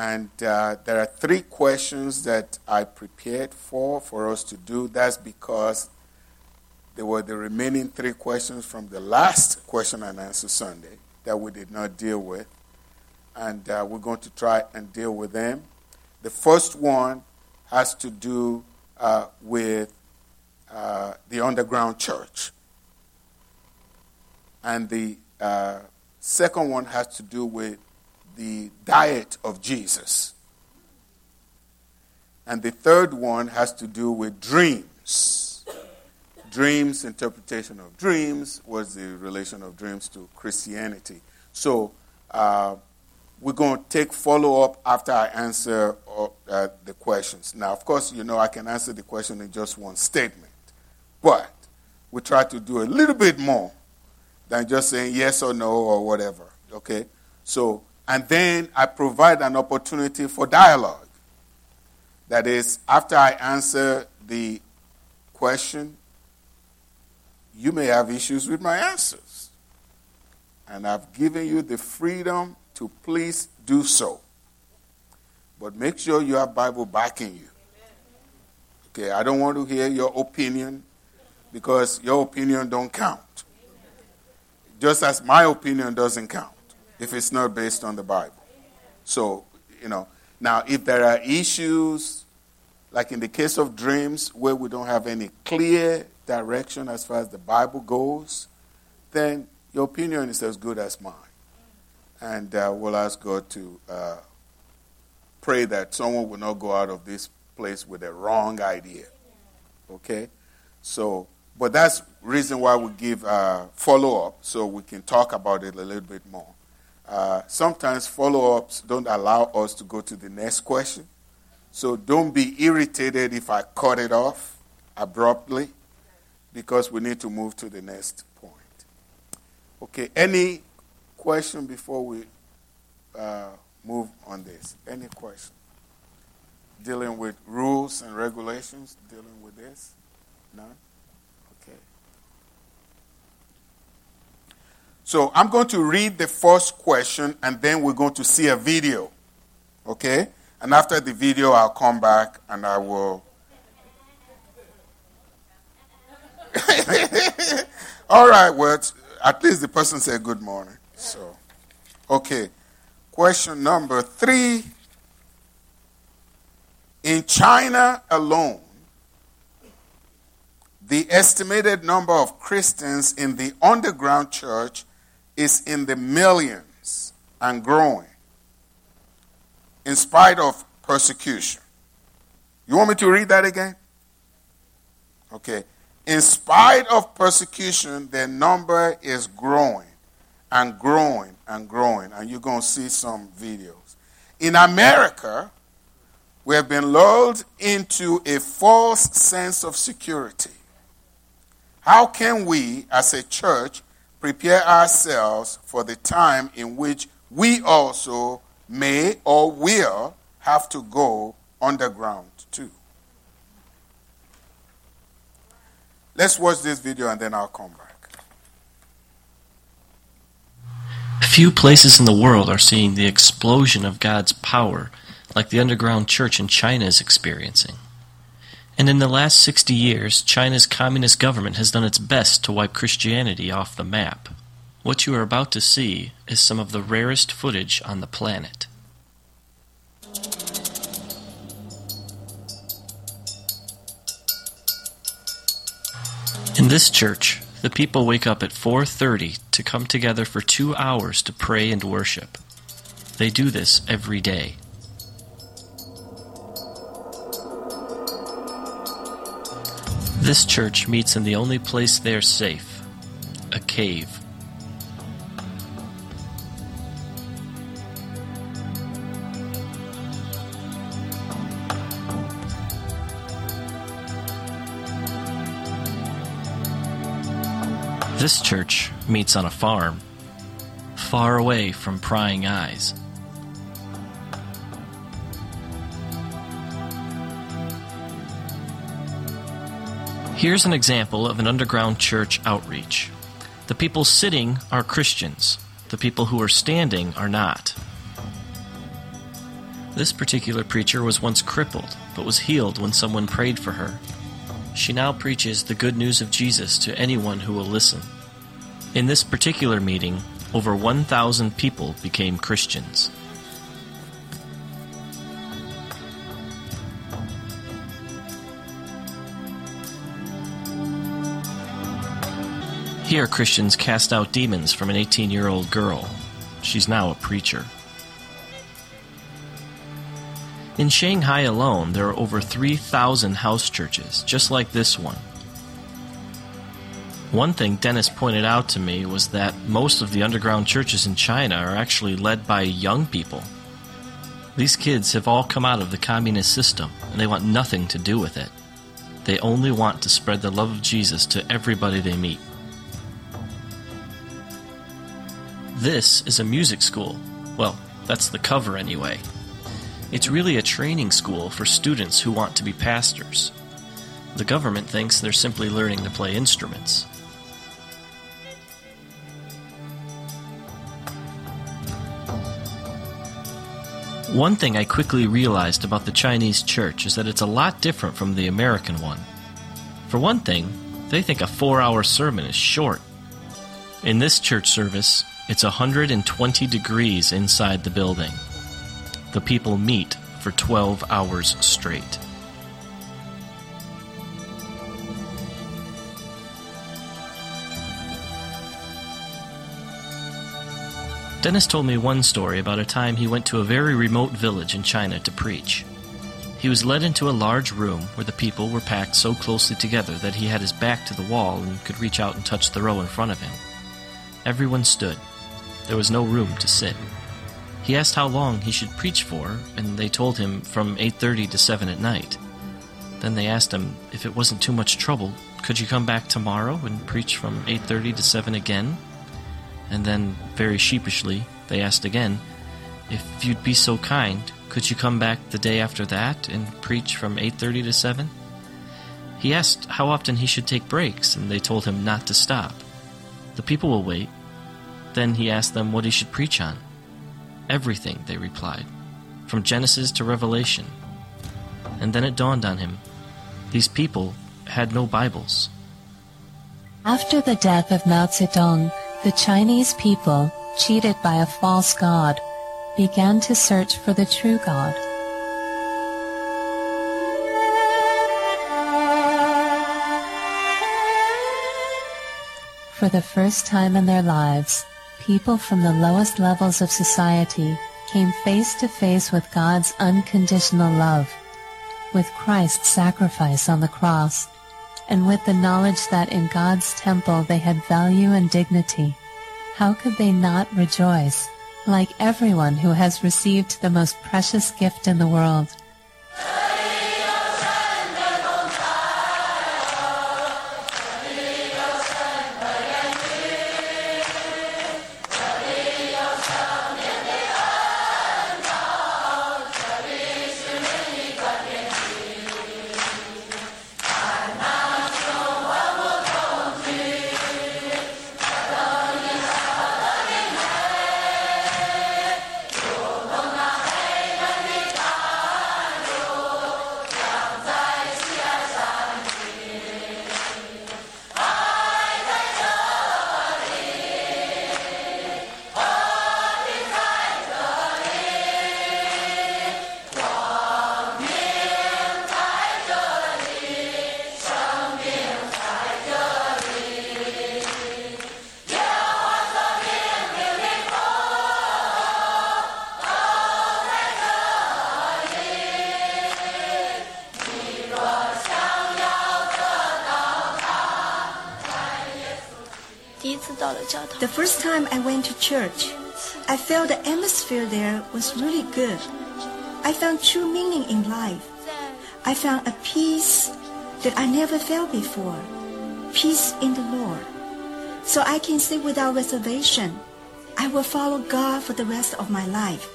And uh, there are three questions that I prepared for for us to do. That's because there were the remaining three questions from the last question and answer Sunday that we did not deal with. And uh, we're going to try and deal with them. The first one has to do uh, with uh, the underground church. And the uh, second one has to do with the diet of Jesus. And the third one has to do with dreams. Dreams, interpretation of dreams, was the relation of dreams to Christianity. So uh, we're going to take follow up after I answer uh, the questions. Now, of course, you know I can answer the question in just one statement, but we try to do a little bit more than just saying yes or no or whatever. Okay? So and then I provide an opportunity for dialogue. That is, after I answer the question, you may have issues with my answers. And I've given you the freedom to please do so. But make sure you have Bible backing you. Okay, I don't want to hear your opinion because your opinion don't count. Just as my opinion doesn't count if it's not based on the Bible. So, you know, now if there are issues, like in the case of dreams, where we don't have any clear direction as far as the Bible goes, then your opinion is as good as mine. And uh, we'll ask God to uh, pray that someone will not go out of this place with a wrong idea. Okay? So, but that's reason why we give uh, follow up so we can talk about it a little bit more. Uh, sometimes follow ups don't allow us to go to the next question. So don't be irritated if I cut it off abruptly because we need to move to the next point. Okay, any question before we uh, move on this? Any question? Dealing with rules and regulations, dealing with this? None? So I'm going to read the first question and then we're going to see a video. Okay? And after the video, I'll come back and I will. All right, well, at least the person said good morning. So, okay. Question number three. In China alone, the estimated number of Christians in the underground church is in the millions and growing in spite of persecution. You want me to read that again? Okay. In spite of persecution, their number is growing and growing and growing. And you're going to see some videos. In America, we have been lulled into a false sense of security. How can we, as a church, prepare ourselves for the time in which we also may or will have to go underground too. Let's watch this video and then I'll come back. Few places in the world are seeing the explosion of God's power like the underground church in China is experiencing. And in the last 60 years, China's communist government has done its best to wipe Christianity off the map. What you are about to see is some of the rarest footage on the planet. In this church, the people wake up at 4:30 to come together for 2 hours to pray and worship. They do this every day. This church meets in the only place they're safe a cave. This church meets on a farm, far away from prying eyes. Here's an example of an underground church outreach. The people sitting are Christians, the people who are standing are not. This particular preacher was once crippled, but was healed when someone prayed for her. She now preaches the good news of Jesus to anyone who will listen. In this particular meeting, over 1,000 people became Christians. Here, Christians cast out demons from an 18 year old girl. She's now a preacher. In Shanghai alone, there are over 3,000 house churches, just like this one. One thing Dennis pointed out to me was that most of the underground churches in China are actually led by young people. These kids have all come out of the communist system, and they want nothing to do with it. They only want to spread the love of Jesus to everybody they meet. This is a music school. Well, that's the cover anyway. It's really a training school for students who want to be pastors. The government thinks they're simply learning to play instruments. One thing I quickly realized about the Chinese church is that it's a lot different from the American one. For one thing, they think a four hour sermon is short. In this church service, it's 120 degrees inside the building. The people meet for 12 hours straight. Dennis told me one story about a time he went to a very remote village in China to preach. He was led into a large room where the people were packed so closely together that he had his back to the wall and could reach out and touch the row in front of him. Everyone stood. There was no room to sit. He asked how long he should preach for, and they told him from 8:30 to 7 at night. Then they asked him if it wasn't too much trouble, could you come back tomorrow and preach from 8:30 to 7 again? And then very sheepishly, they asked again, if you'd be so kind, could you come back the day after that and preach from 8:30 to 7? He asked how often he should take breaks, and they told him not to stop. The people will wait, then he asked them what he should preach on. Everything, they replied, from Genesis to Revelation. And then it dawned on him these people had no Bibles. After the death of Mao Zedong, the Chinese people, cheated by a false god, began to search for the true God. For the first time in their lives, people from the lowest levels of society came face to face with God's unconditional love, with Christ's sacrifice on the cross, and with the knowledge that in God's temple they had value and dignity. How could they not rejoice, like everyone who has received the most precious gift in the world? time I went to church, I felt the atmosphere there was really good. I found true meaning in life. I found a peace that I never felt before. Peace in the Lord. So I can say without reservation, I will follow God for the rest of my life.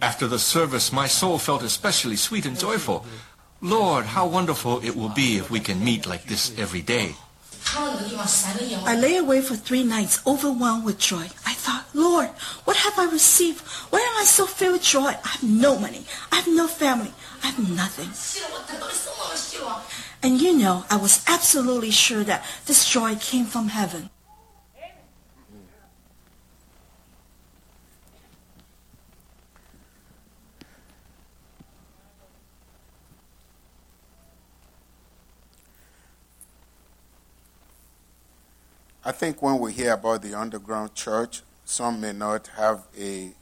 After the service, my soul felt especially sweet and joyful. Lord, how wonderful it will be if we can meet like this every day. I lay awake for three nights overwhelmed with joy. I thought, Lord, what have I received? Why am I so filled with joy? I have no money. I have no family. I have nothing. And you know, I was absolutely sure that this joy came from heaven. I think when we hear about the underground church, some may not have a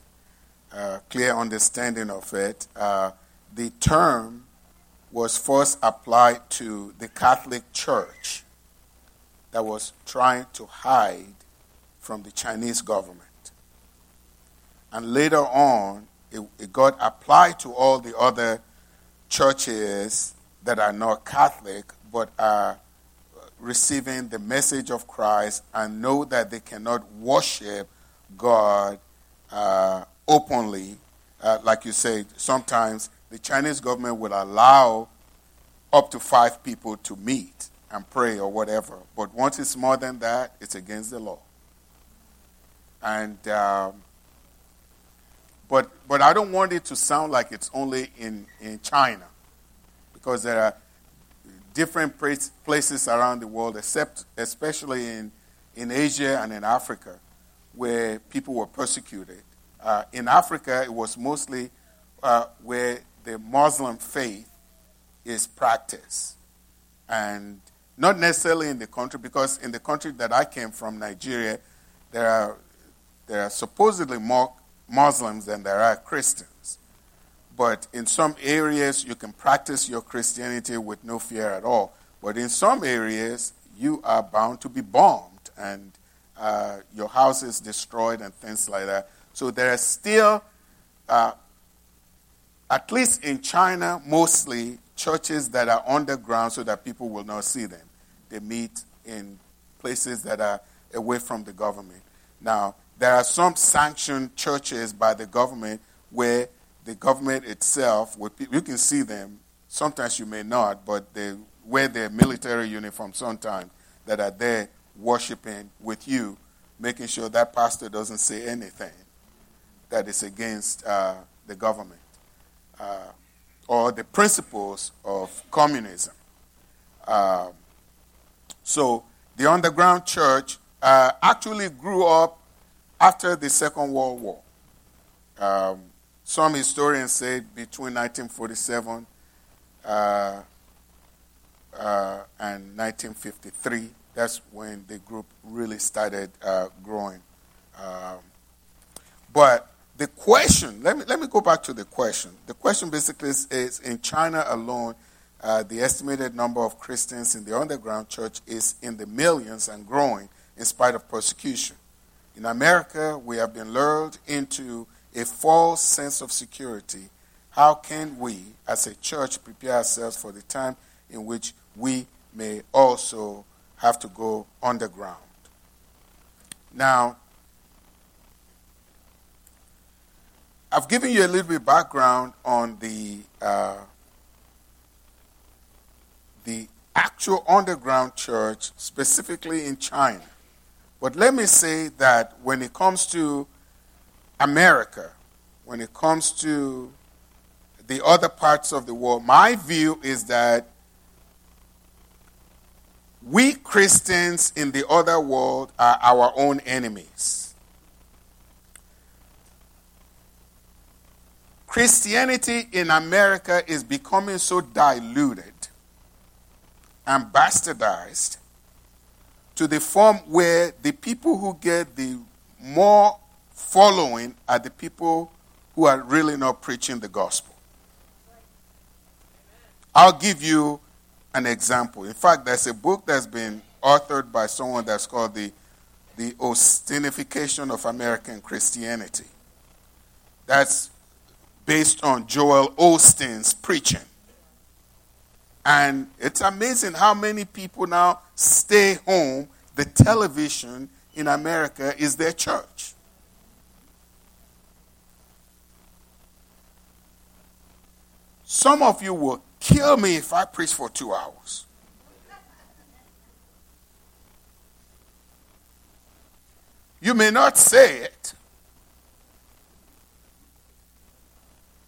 uh, clear understanding of it. Uh, the term was first applied to the Catholic Church that was trying to hide from the Chinese government. And later on, it, it got applied to all the other churches that are not Catholic but are receiving the message of Christ and know that they cannot worship God uh, openly. Uh, like you said, sometimes the Chinese government will allow up to five people to meet and pray or whatever. But once it's more than that, it's against the law. And um, but but I don't want it to sound like it's only in, in China, because there are different places around the world, except especially in, in Asia and in Africa, where people were persecuted. Uh, in Africa, it was mostly uh, where the Muslim faith is practiced. And not necessarily in the country, because in the country that I came from, Nigeria, there are, there are supposedly more Muslims than there are Christians. But in some areas, you can practice your Christianity with no fear at all. But in some areas, you are bound to be bombed and uh, your house is destroyed and things like that. So there are still, uh, at least in China, mostly churches that are underground so that people will not see them. They meet in places that are away from the government. Now, there are some sanctioned churches by the government where the government itself, you can see them, sometimes you may not, but they wear their military uniform sometimes that are there worshiping with you, making sure that pastor doesn't say anything that is against uh, the government uh, or the principles of communism. Uh, so the underground church uh, actually grew up after the Second World War. Um, some historians say between 1947 uh, uh, and 1953. That's when the group really started uh, growing. Um, but the question, let me, let me go back to the question. The question basically is, is in China alone, uh, the estimated number of Christians in the underground church is in the millions and growing in spite of persecution. In America, we have been lured into a false sense of security, how can we, as a church, prepare ourselves for the time in which we may also have to go underground? Now, I've given you a little bit background on the uh, the actual underground church, specifically in China. But let me say that when it comes to America, when it comes to the other parts of the world, my view is that we Christians in the other world are our own enemies. Christianity in America is becoming so diluted and bastardized to the form where the people who get the more following are the people who are really not preaching the gospel. I'll give you an example. In fact, there's a book that's been authored by someone that's called the, the Osteenification of American Christianity. That's based on Joel Osteen's preaching. And it's amazing how many people now stay home. The television in America is their church. Some of you will kill me if I preach for two hours. You may not say it,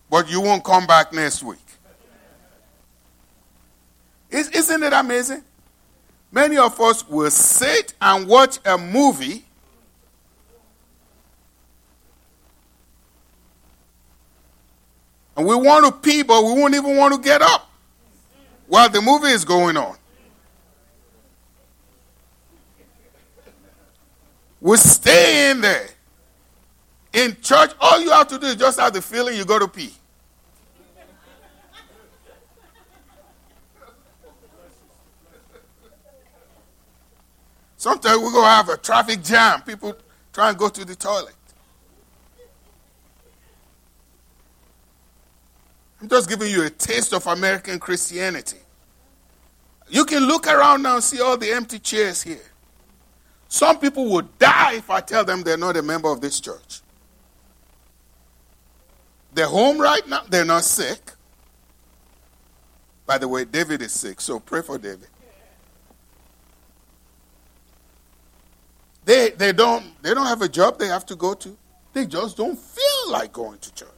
but you won't come back next week. Isn't it amazing? Many of us will sit and watch a movie and we want to pee, but we won't even want to get up while the movie is going on. We stay in there. In church, all you have to do is just have the feeling you got to pee. Sometimes going to have a traffic jam. People try and go to the toilet. I'm just giving you a taste of American Christianity. You can look around now and see all the empty chairs here. Some people would die if I tell them they're not a member of this church. They're home right now, they're not sick. By the way, David is sick, so pray for David. They, they, don't, they don't have a job they have to go to. They just don't feel like going to church.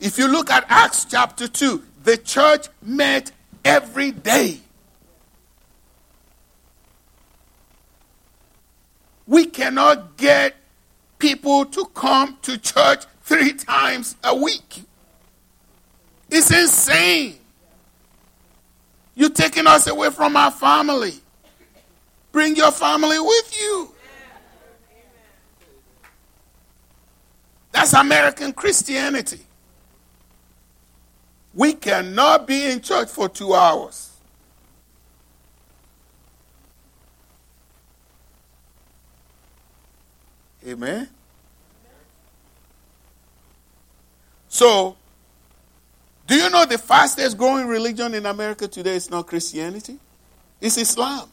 If you look at Acts chapter 2, the church met every day. We cannot get people to come to church three times a week. It's insane. You're taking us away from our family. Bring your family with you. That's American Christianity. We cannot be in church for two hours. Amen. So, do you know the fastest growing religion in America today is not Christianity? It's Islam.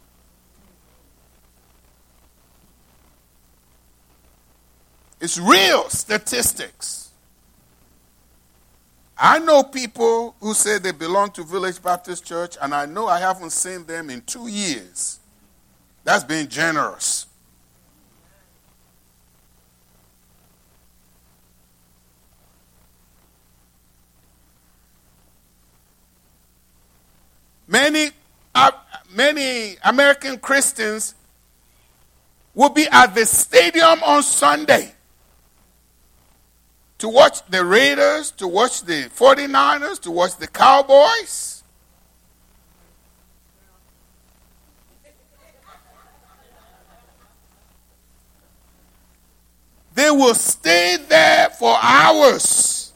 It's real statistics. I know people who say they belong to Village Baptist Church, and I know I haven't seen them in two years. That's being generous. Many, uh, many American Christians will be at the stadium on Sunday to watch the Raiders, to watch the 49ers, to watch the Cowboys. They will stay there for hours.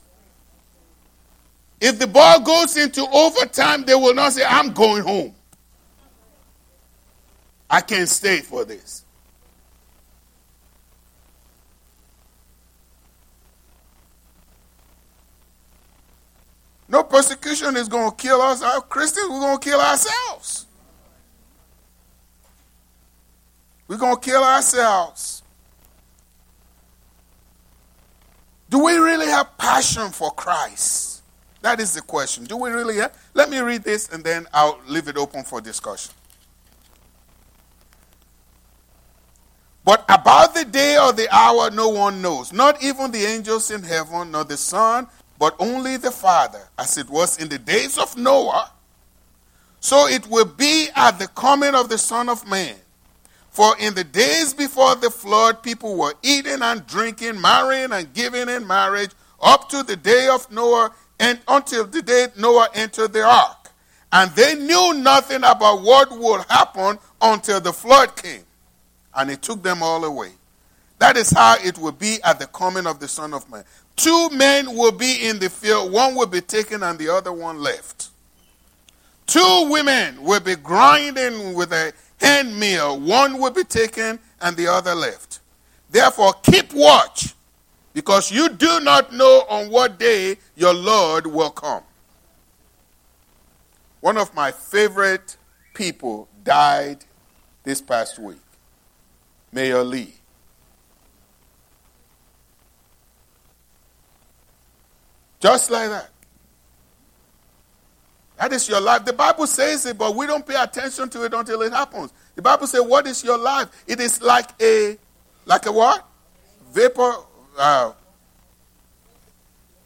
If the ball goes into overtime, they will not say, I'm going home. I can't stay for this. No persecution is going to kill us. Our Christians, we're going to kill ourselves. We're going to kill ourselves. Do we really have passion for Christ? That is the question. Do we really have? Let me read this and then I'll leave it open for discussion. But about the day or the hour, no one knows. Not even the angels in heaven, nor the Son, but only the Father, as it was in the days of Noah. So it will be at the coming of the Son of Man. For in the days before the flood, people were eating and drinking, marrying and giving in marriage, up to the day of Noah and until the day Noah entered the ark. And they knew nothing about what would happen until the flood came. And it took them all away. That is how it will be at the coming of the Son of Man. Two men will be in the field, one will be taken and the other one left. Two women will be grinding with a hand mill, one will be taken and the other left. Therefore, keep watch because you do not know on what day your Lord will come. One of my favorite people died this past week, Mayor Lee. Just like that. That is your life. The Bible says it, but we don't pay attention to it until it happens. The Bible says, What is your life? It is like a like a what? Vapor uh,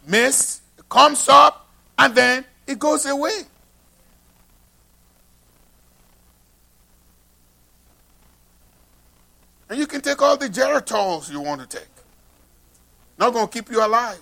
mist comes up and then it goes away. And you can take all the Geritol's you want to take. Not going to keep you alive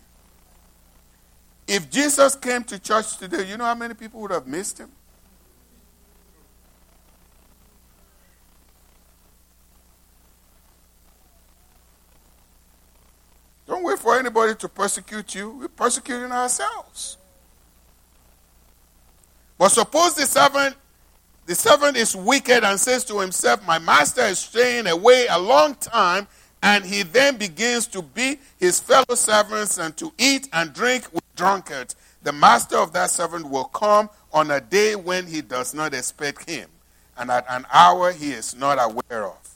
If Jesus came to church today, you know how many people would have missed him? Don't wait for anybody to persecute you. We're persecuting ourselves. But suppose the servant the servant is wicked and says to himself, My master is staying away a long time, and he then begins to beat his fellow servants and to eat and drink drunkards. The master of that servant will come on a day when he does not expect him, and at an hour he is not aware of.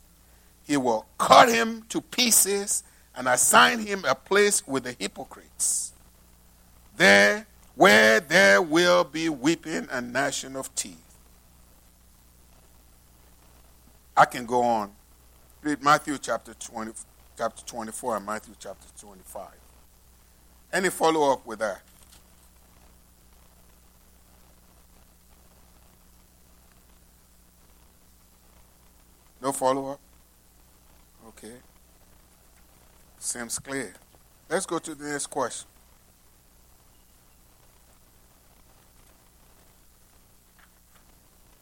He will cut him to pieces and assign him a place with the hypocrites. There, where there will be weeping and gnashing of teeth. I can go on. Read Matthew chapter 20, chapter 24 and Matthew chapter 25. Any follow up with that? No follow up? Okay. Seems clear. Let's go to the next question.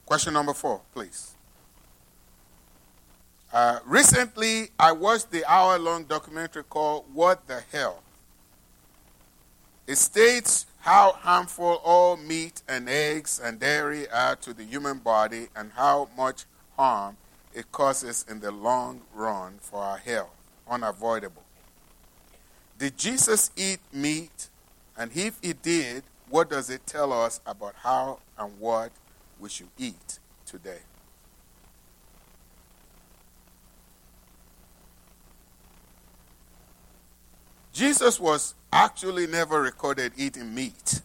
Question number four, please. Uh, recently, I watched the hour long documentary called What the Health? It states how harmful all meat and eggs and dairy are to the human body and how much harm it causes in the long run for our health. Unavoidable. Did Jesus eat meat? And if he did, what does it tell us about how and what we should eat today? Jesus was actually never recorded eating meat.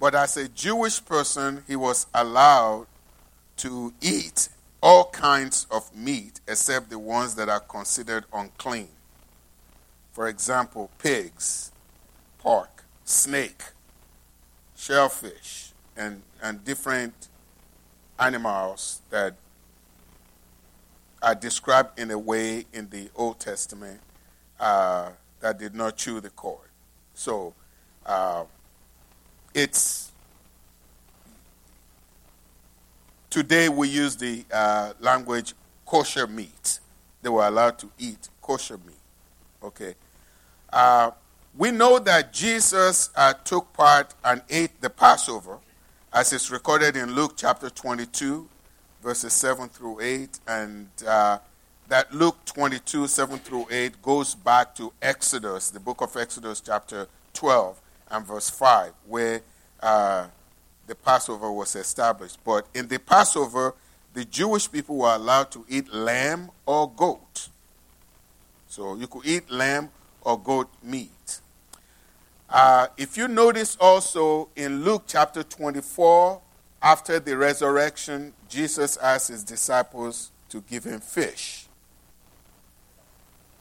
But as a Jewish person, he was allowed to eat all kinds of meat except the ones that are considered unclean. For example, pigs, pork, snake, shellfish, and, and different animals that are described in a way in the Old Testament uh, that did not chew the cord. So uh, it's today we use the uh, language kosher meat. They were allowed to eat kosher meat. Okay. Uh, we know that Jesus uh, took part and ate the Passover, as is recorded in Luke chapter 22, verses 7 through 8. And that Luke 22, 7 through 8 goes back to Exodus, the book of Exodus, chapter 12 and verse 5, where uh, the Passover was established. But in the Passover, the Jewish people were allowed to eat lamb or goat. So you could eat lamb or goat meat. Uh, if you notice also in Luke chapter 24, after the resurrection, Jesus asked his disciples to give him fish.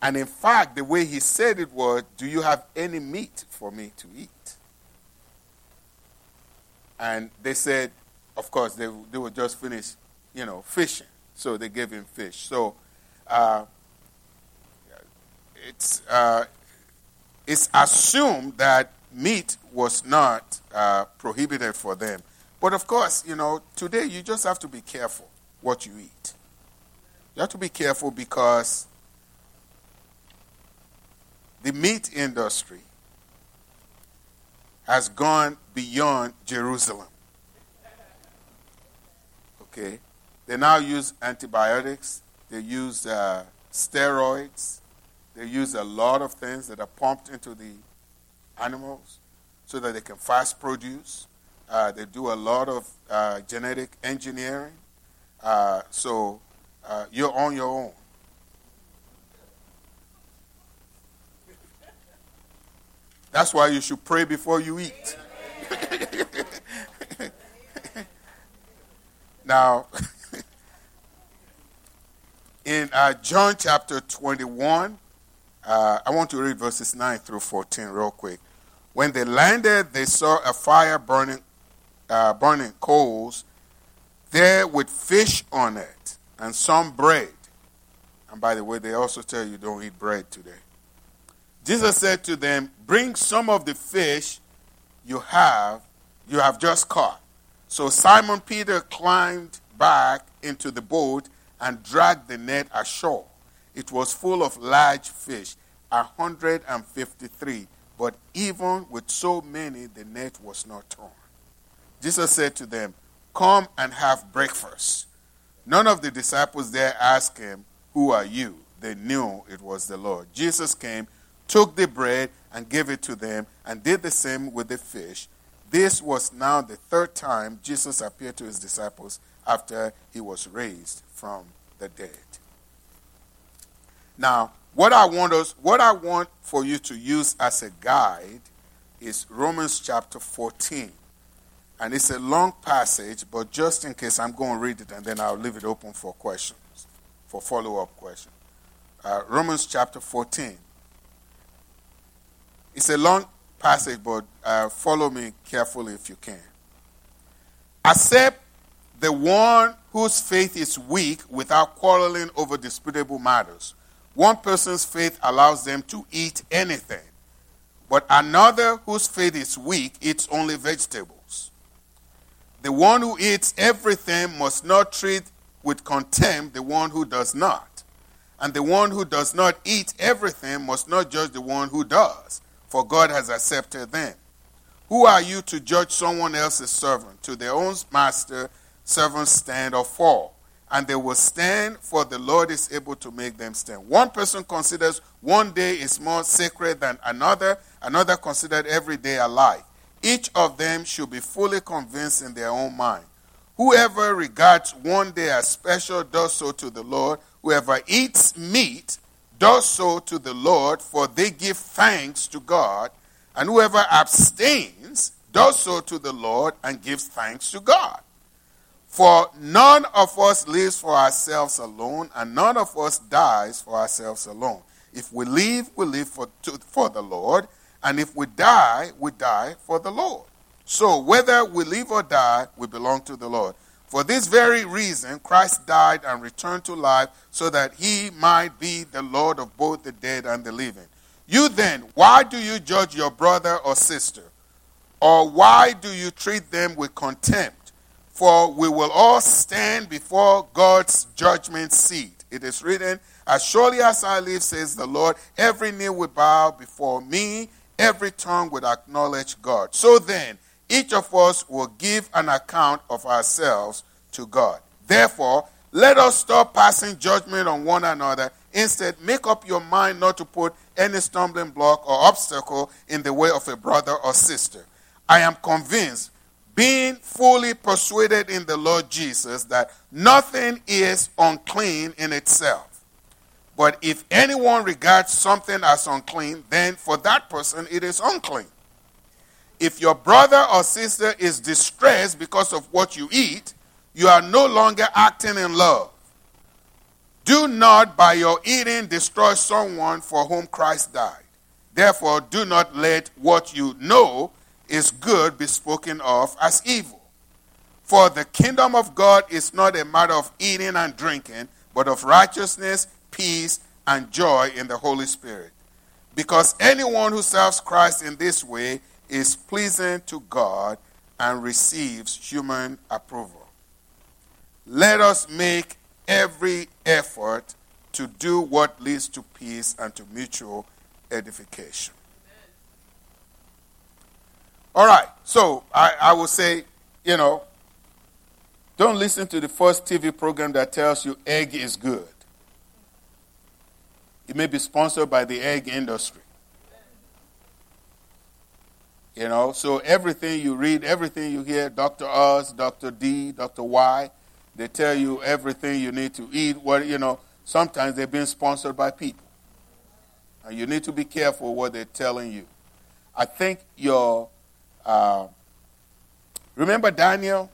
And in fact, the way he said it was, Do you have any meat for me to eat? And they said, Of course, they, they were just finished, you know, fishing. So they gave him fish. So uh, it's, uh, it's assumed that meat was not uh, prohibited for them. But of course, you know, today you just have to be careful what you eat. You have to be careful because the meat industry has gone beyond Jerusalem. Okay? They now use antibiotics, they use uh, steroids, they use a lot of things that are pumped into the animals so that they can fast produce. Uh, they do a lot of uh, genetic engineering. Uh, so uh, you're on your own. That's why you should pray before you eat. now, in uh, John chapter 21, uh, I want to read verses 9 through 14 real quick. When they landed, they saw a fire burning, uh, burning coals there with fish on it and some bread. And by the way, they also tell you don't eat bread today. Jesus said to them, Bring some of the fish you have, you have just caught. So Simon Peter climbed back into the boat and dragged the net ashore. It was full of large fish, a 153, but even with so many, the net was not torn. Jesus said to them, Come and have breakfast. None of the disciples there asked him, Who are you? They knew it was the Lord. Jesus came, took the bread, and gave it to them, and did the same with the fish. This was now the third time Jesus appeared to his disciples after he was raised from the dead. Now, what I want us, what I want for you to use as a guide is Romans chapter 14. And it's a long passage, but just in case I'm going to read it and then I'll leave it open for questions, for follow up questions. Uh, Romans chapter 14. It's a long passage, but uh, follow me carefully if you can. Accept the one whose faith is weak without quarreling over disputable matters. One person's faith allows them to eat anything, but another whose faith is weak eats only vegetables. The one who eats everything must not treat with contempt the one who does not. And the one who does not eat everything must not judge the one who does, for God has accepted them. Who are you to judge someone else's servant? To their own master, servants stand or fall and they will stand, for the Lord is able to make them stand. One person considers one day is more sacred than another, another considered every day alike. Each of them should be fully convinced in their own mind. Whoever regards one day as special does so to the Lord. Whoever eats meat does so to the Lord, for they give thanks to God. And whoever abstains does so to the Lord and gives thanks to God. For none of us lives for ourselves alone, and none of us dies for ourselves alone. If we live, we live for, to, for the Lord, and if we die, we die for the Lord. So whether we live or die, we belong to the Lord. For this very reason, Christ died and returned to life so that he might be the Lord of both the dead and the living. You then, why do you judge your brother or sister? Or why do you treat them with contempt? For we will all stand before God's judgment seat. It is written, As surely as I live, says the Lord, every knee will bow before me, every tongue will acknowledge God. So then, each of us will give an account of ourselves to God. Therefore, let us stop passing judgment on one another. Instead, make up your mind not to put any stumbling block or obstacle in the way of a brother or sister. I am convinced being fully persuaded in the Lord Jesus that nothing is unclean in itself. But if anyone regards something as unclean, then for that person it is unclean. If your brother or sister is distressed because of what you eat, you are no longer acting in love. Do not by your eating destroy someone for whom Christ died. Therefore, do not let what you know is good be spoken of as evil. For the kingdom of God is not a matter of eating and drinking, but of righteousness, peace, and joy in the Holy Spirit. Because anyone who serves Christ in this way is pleasing to God and receives human approval. Let us make every effort to do what leads to peace and to mutual edification. All right. So I, I will say, you know, Don't listen to the first TV program that tells you egg is good. It may be sponsored by the egg industry. You know, so everything you read, everything you hear, Dr. Oz, Dr. D, Dr. Y, they tell you everything you need to eat. What you know, sometimes they're being sponsored by people. And you need to be careful what they're telling you. I think your uh, remember Daniel?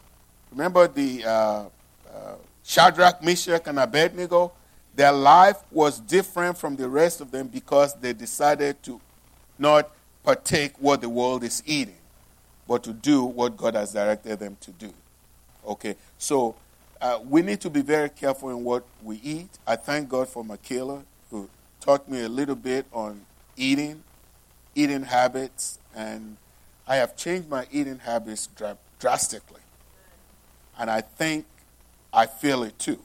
Remember the uh, uh, Shadrach, Meshach, and Abednego? Their life was different from the rest of them because they decided to not partake what the world is eating, but to do what God has directed them to do. Okay, so uh, we need to be very careful in what we eat. I thank God for Michaela, who taught me a little bit on eating, eating habits, and I have changed my eating habits dra- drastically. And I think I feel it too.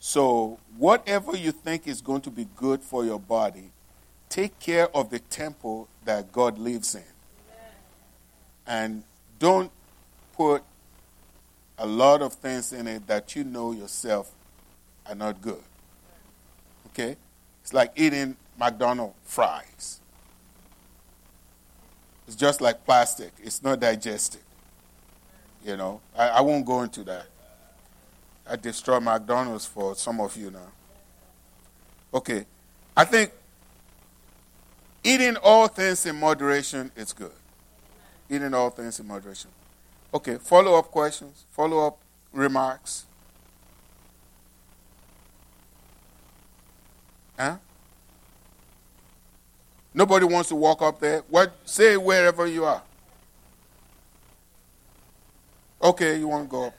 So, whatever you think is going to be good for your body, take care of the temple that God lives in. And don't put a lot of things in it that you know yourself are not good. Okay? It's like eating McDonald's fries. It's just like plastic, it's not digested. You know, I, I won't go into that. I destroy McDonald's for some of you now. Okay. I think eating all things in moderation is good. Eating all things in moderation. Okay, follow up questions, follow up remarks. Huh? Nobody wants to walk up there. What say wherever you are. Okay, you want to go up.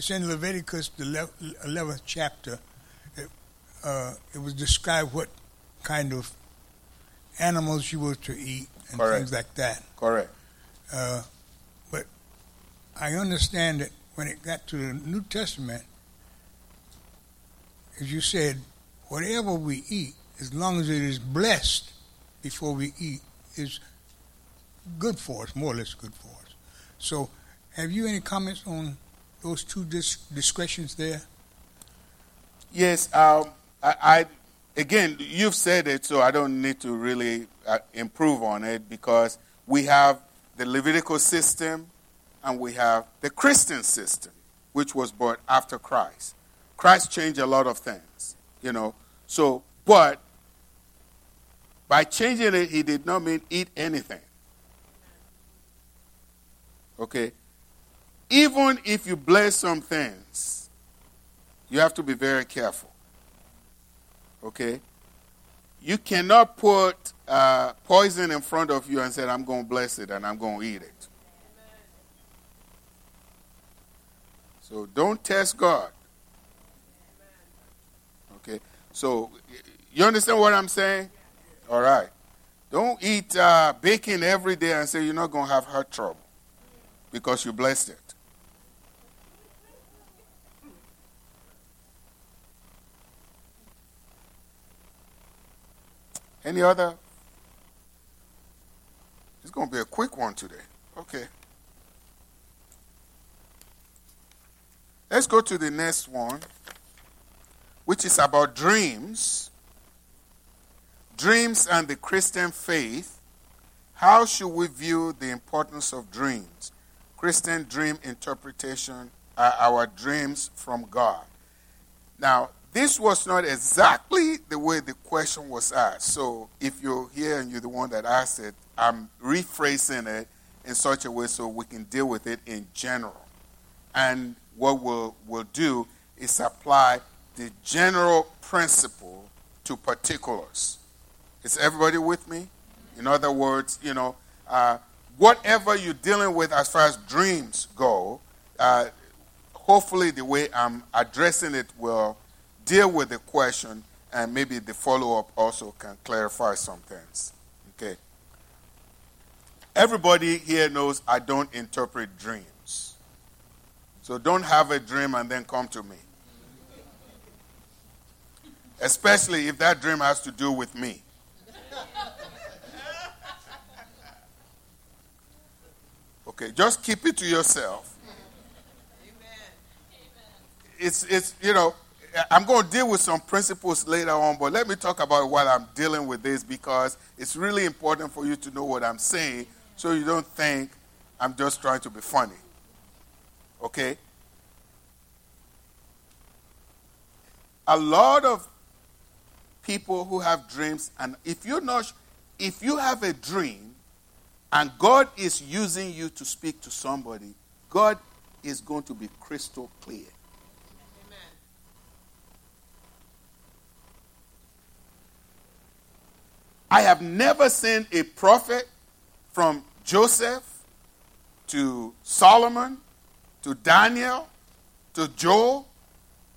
It's in Leviticus, the 11th chapter. It, uh, it was described what kind of animals you were to eat and Correct. things like that. Correct. Uh, but I understand that when it got to the New Testament, as you said, whatever we eat, as long as it is blessed before we eat, is good for us, more or less good for us. So, have you any comments on those two dis- discretions there? Yes. Um, I, I, again, you've said it, so I don't need to really uh, improve on it because we have the Levitical system and we have the Christian system, which was brought after Christ. Christ changed a lot of things, you know. So, but by changing it, he did not mean eat anything. Okay? Even if you bless some things, you have to be very careful. Okay? You cannot put uh, poison in front of you and say, I'm going to bless it and I'm going to eat it. So don't test God. Okay? So, you understand what I'm saying? All right. Don't eat uh, bacon every day and say you're not going to have heart trouble because you blessed it. Any other? It's going to be a quick one today. Okay. Let's go to the next one, which is about dreams. Dreams and the Christian faith. How should we view the importance of dreams? Christian dream interpretation are our dreams from God. Now, this was not exactly the way the question was asked. So if you're here and you're the one that asked it, I'm rephrasing it in such a way so we can deal with it in general. And what we'll, we'll do is apply the general principle to particulars. Is everybody with me? In other words, you know, uh, whatever you're dealing with as far as dreams go, uh, hopefully the way I'm addressing it will deal with the question and maybe the follow up also can clarify some things. Okay. Everybody here knows I don't interpret dreams. So don't have a dream and then come to me. Especially if that dream has to do with me. Okay, just keep it to yourself. It's, it's, you know, I'm going to deal with some principles later on, but let me talk about why I'm dealing with this because it's really important for you to know what I'm saying so you don't think I'm just trying to be funny. Okay? A lot of people who have dreams, and if you're not, if you have a dream and God is using you to speak to somebody, God is going to be crystal clear. I have never seen a prophet from Joseph to Solomon to Daniel to Joel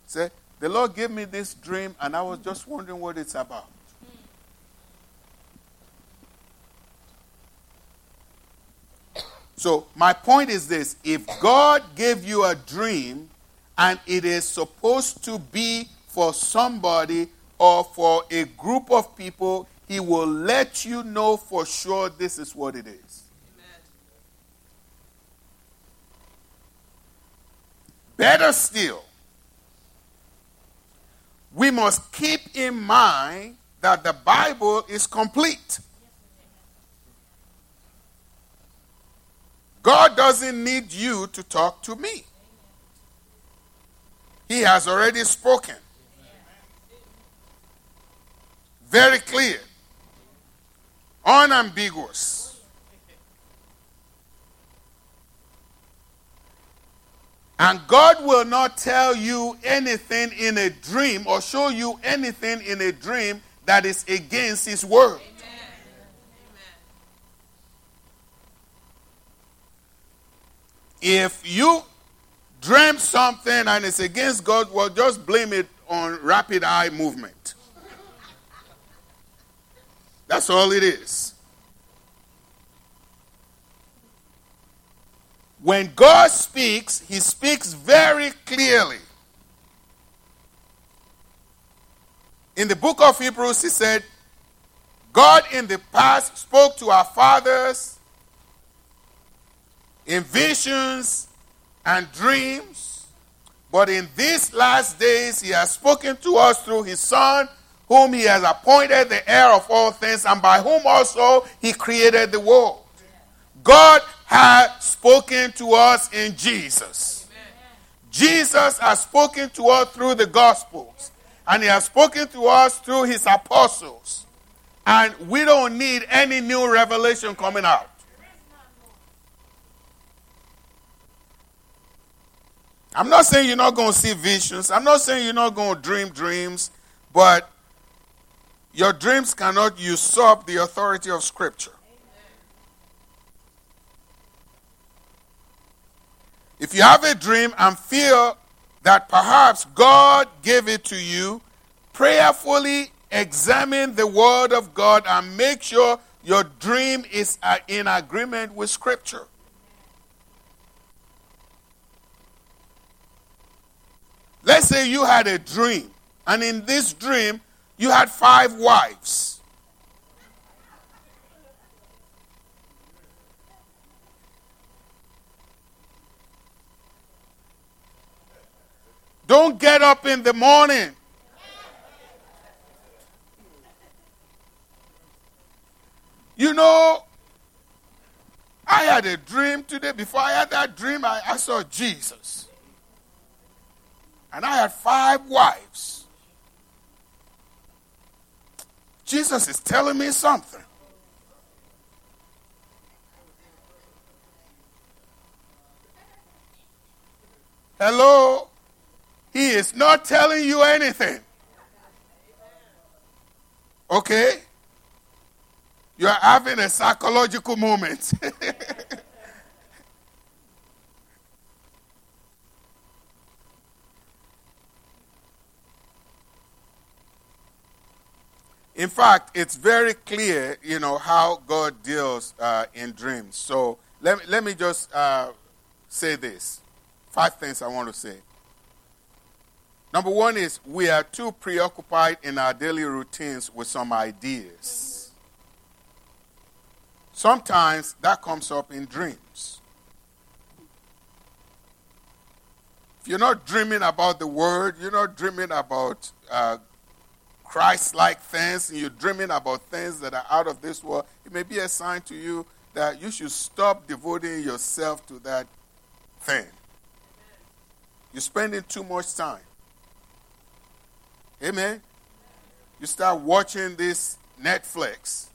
say, The Lord gave me this dream and I was just wondering what it's about. So, my point is this if God gave you a dream and it is supposed to be for somebody or for a group of people, He will let you know for sure this is what it is. Amen. Better still, we must keep in mind that the Bible is complete. God doesn't need you to talk to me. He has already spoken. Very clear. Unambiguous. And God will not tell you anything in a dream or show you anything in a dream that is against His word. If you dream something and it's against God, well, just blame it on rapid eye movement. That's all it is. When God speaks, He speaks very clearly. In the book of Hebrews, He said, God in the past spoke to our fathers in visions and dreams. But in these last days, he has spoken to us through his Son, whom he has appointed the heir of all things, and by whom also he created the world. God has spoken to us in Jesus. Jesus has spoken to us through the Gospels, and he has spoken to us through his apostles. And we don't need any new revelation coming out. I'm not saying you're not going to see visions. I'm not saying you're not going to dream dreams, but your dreams cannot usurp the authority of Scripture. If you have a dream and feel that perhaps God gave it to you, prayerfully examine the Word of God and make sure your dream is uh, in agreement with Scripture. Let's say you had a dream, and in this dream, you had five wives. Don't get up in the morning. You know, I had a dream today. Before I had that dream, I, I saw Jesus and I had five wives. Jesus is telling me something. Hello? He is not telling you anything. Okay? You are having a psychological moment. In fact, it's very clear, you know, how God deals uh, in dreams. So let me, let me just uh, say this. Five things I want to say. Number one is we are too preoccupied in our daily routines with some ideas. Sometimes that comes up in dreams. If you're not dreaming about the word, you're not dreaming about uh, Christ like things, and you're dreaming about things that are out of this world, it may be a sign to you that you should stop devoting yourself to that thing. You're spending too much time. Amen. You start watching this Netflix.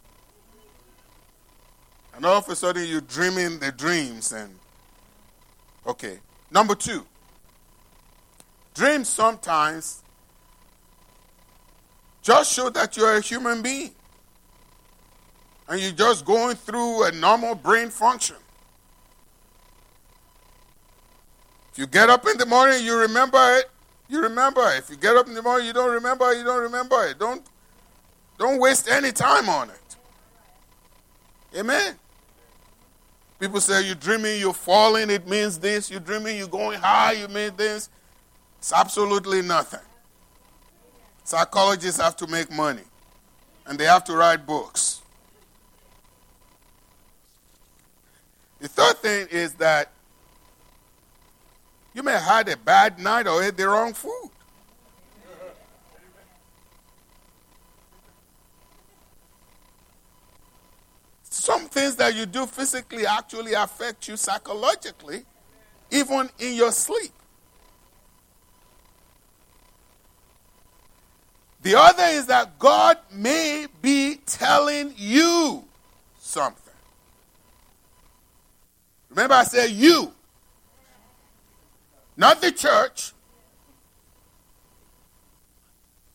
And all of a sudden you're dreaming the dreams and okay. Number two. Dreams sometimes just show that you're a human being. And you're just going through a normal brain function. If you get up in the morning, you remember it you remember. If you get up in the morning, you don't remember, you don't remember it. Don't, don't waste any time on it. Amen. People say you're dreaming, you're falling, it means this. You're dreaming, you're going high, you mean this. It's absolutely nothing. Psychologists have to make money, and they have to write books. The third thing is that you may have had a bad night or ate the wrong food. Some things that you do physically actually affect you psychologically, even in your sleep. The other is that God may be telling you something. Remember, I said you. Not the church.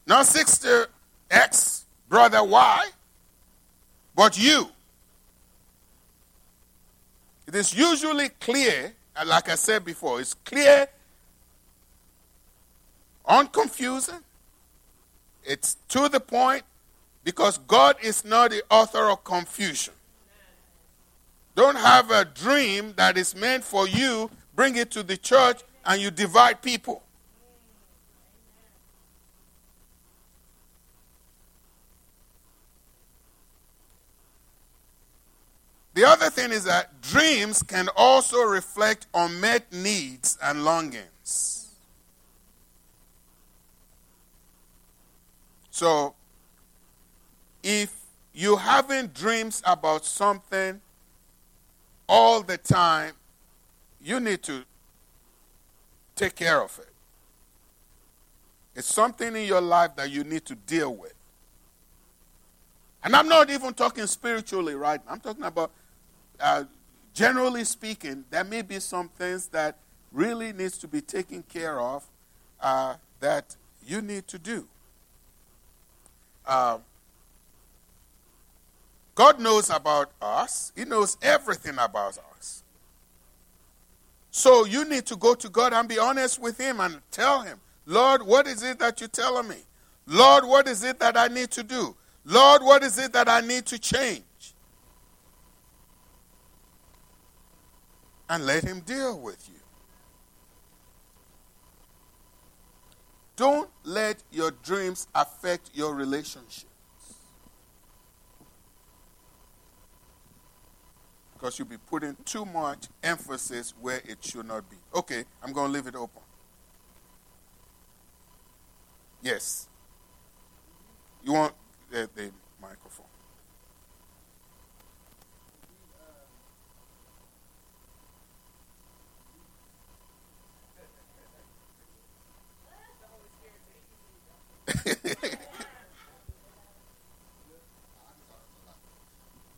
Not sister X, brother Y, but you. It is usually clear, and like I said before, it's clear, unconfusing, it's to the point because God is not the author of confusion. Don't have a dream that is meant for you, bring it to the church, and you divide people. The other thing is that dreams can also reflect unmet needs and longings. So, if you're having dreams about something all the time, you need to take care of it. It's something in your life that you need to deal with. And I'm not even talking spiritually right. I'm talking about, uh, generally speaking, there may be some things that really needs to be taken care of uh, that you need to do. Uh, God knows about us. He knows everything about us. So you need to go to God and be honest with Him and tell Him, Lord, what is it that you're telling me? Lord, what is it that I need to do? Lord, what is it that I need to change? And let Him deal with you. Don't let your dreams affect your relationships. because you'll be putting too much emphasis where it should not be. Okay, I'm going to leave it open. Yes. You want the, the microphone?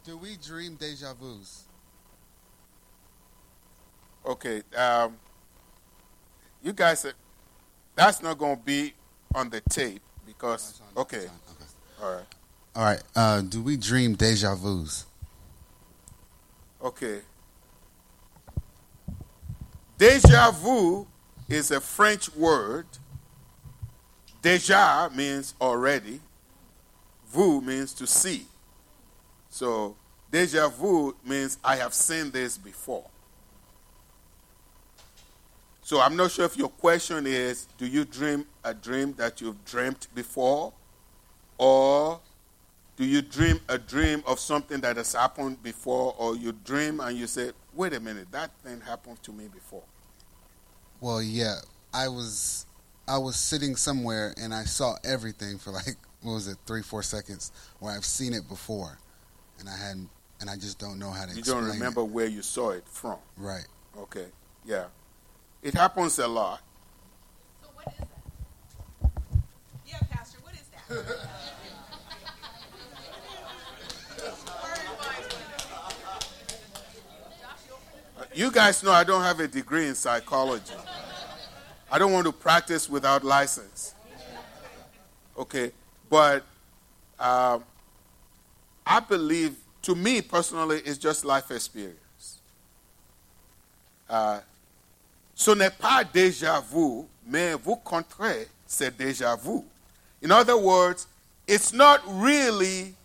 Do we dream deja vus? Okay, um, you guys, that's not going to be on the tape because, okay. okay. All right. All right. Uh, do we dream deja vus? Okay. Deja vu is a French word. Deja means already. vu means to see. So deja vu means I have seen this before. So I'm not sure if your question is do you dream a dream that you've dreamt before? Or do you dream a dream of something that has happened before? Or you dream and you say, wait a minute, that thing happened to me before? Well, yeah, I was I was sitting somewhere and I saw everything for like what was it, three four seconds, where I've seen it before, and I hadn't, and I just don't know how to. You explain don't remember it. where you saw it from. Right. Okay, yeah. It happens a lot. So what is that? Yeah, Pastor, what is that? You guys know I don't have a degree in psychology. I don't want to practice without license. Okay, but um, I believe, to me personally, it's just life experience. Uh, ce n'est pas déjà vu, mais vous comprenez, c'est déjà vu. In other words, it's not really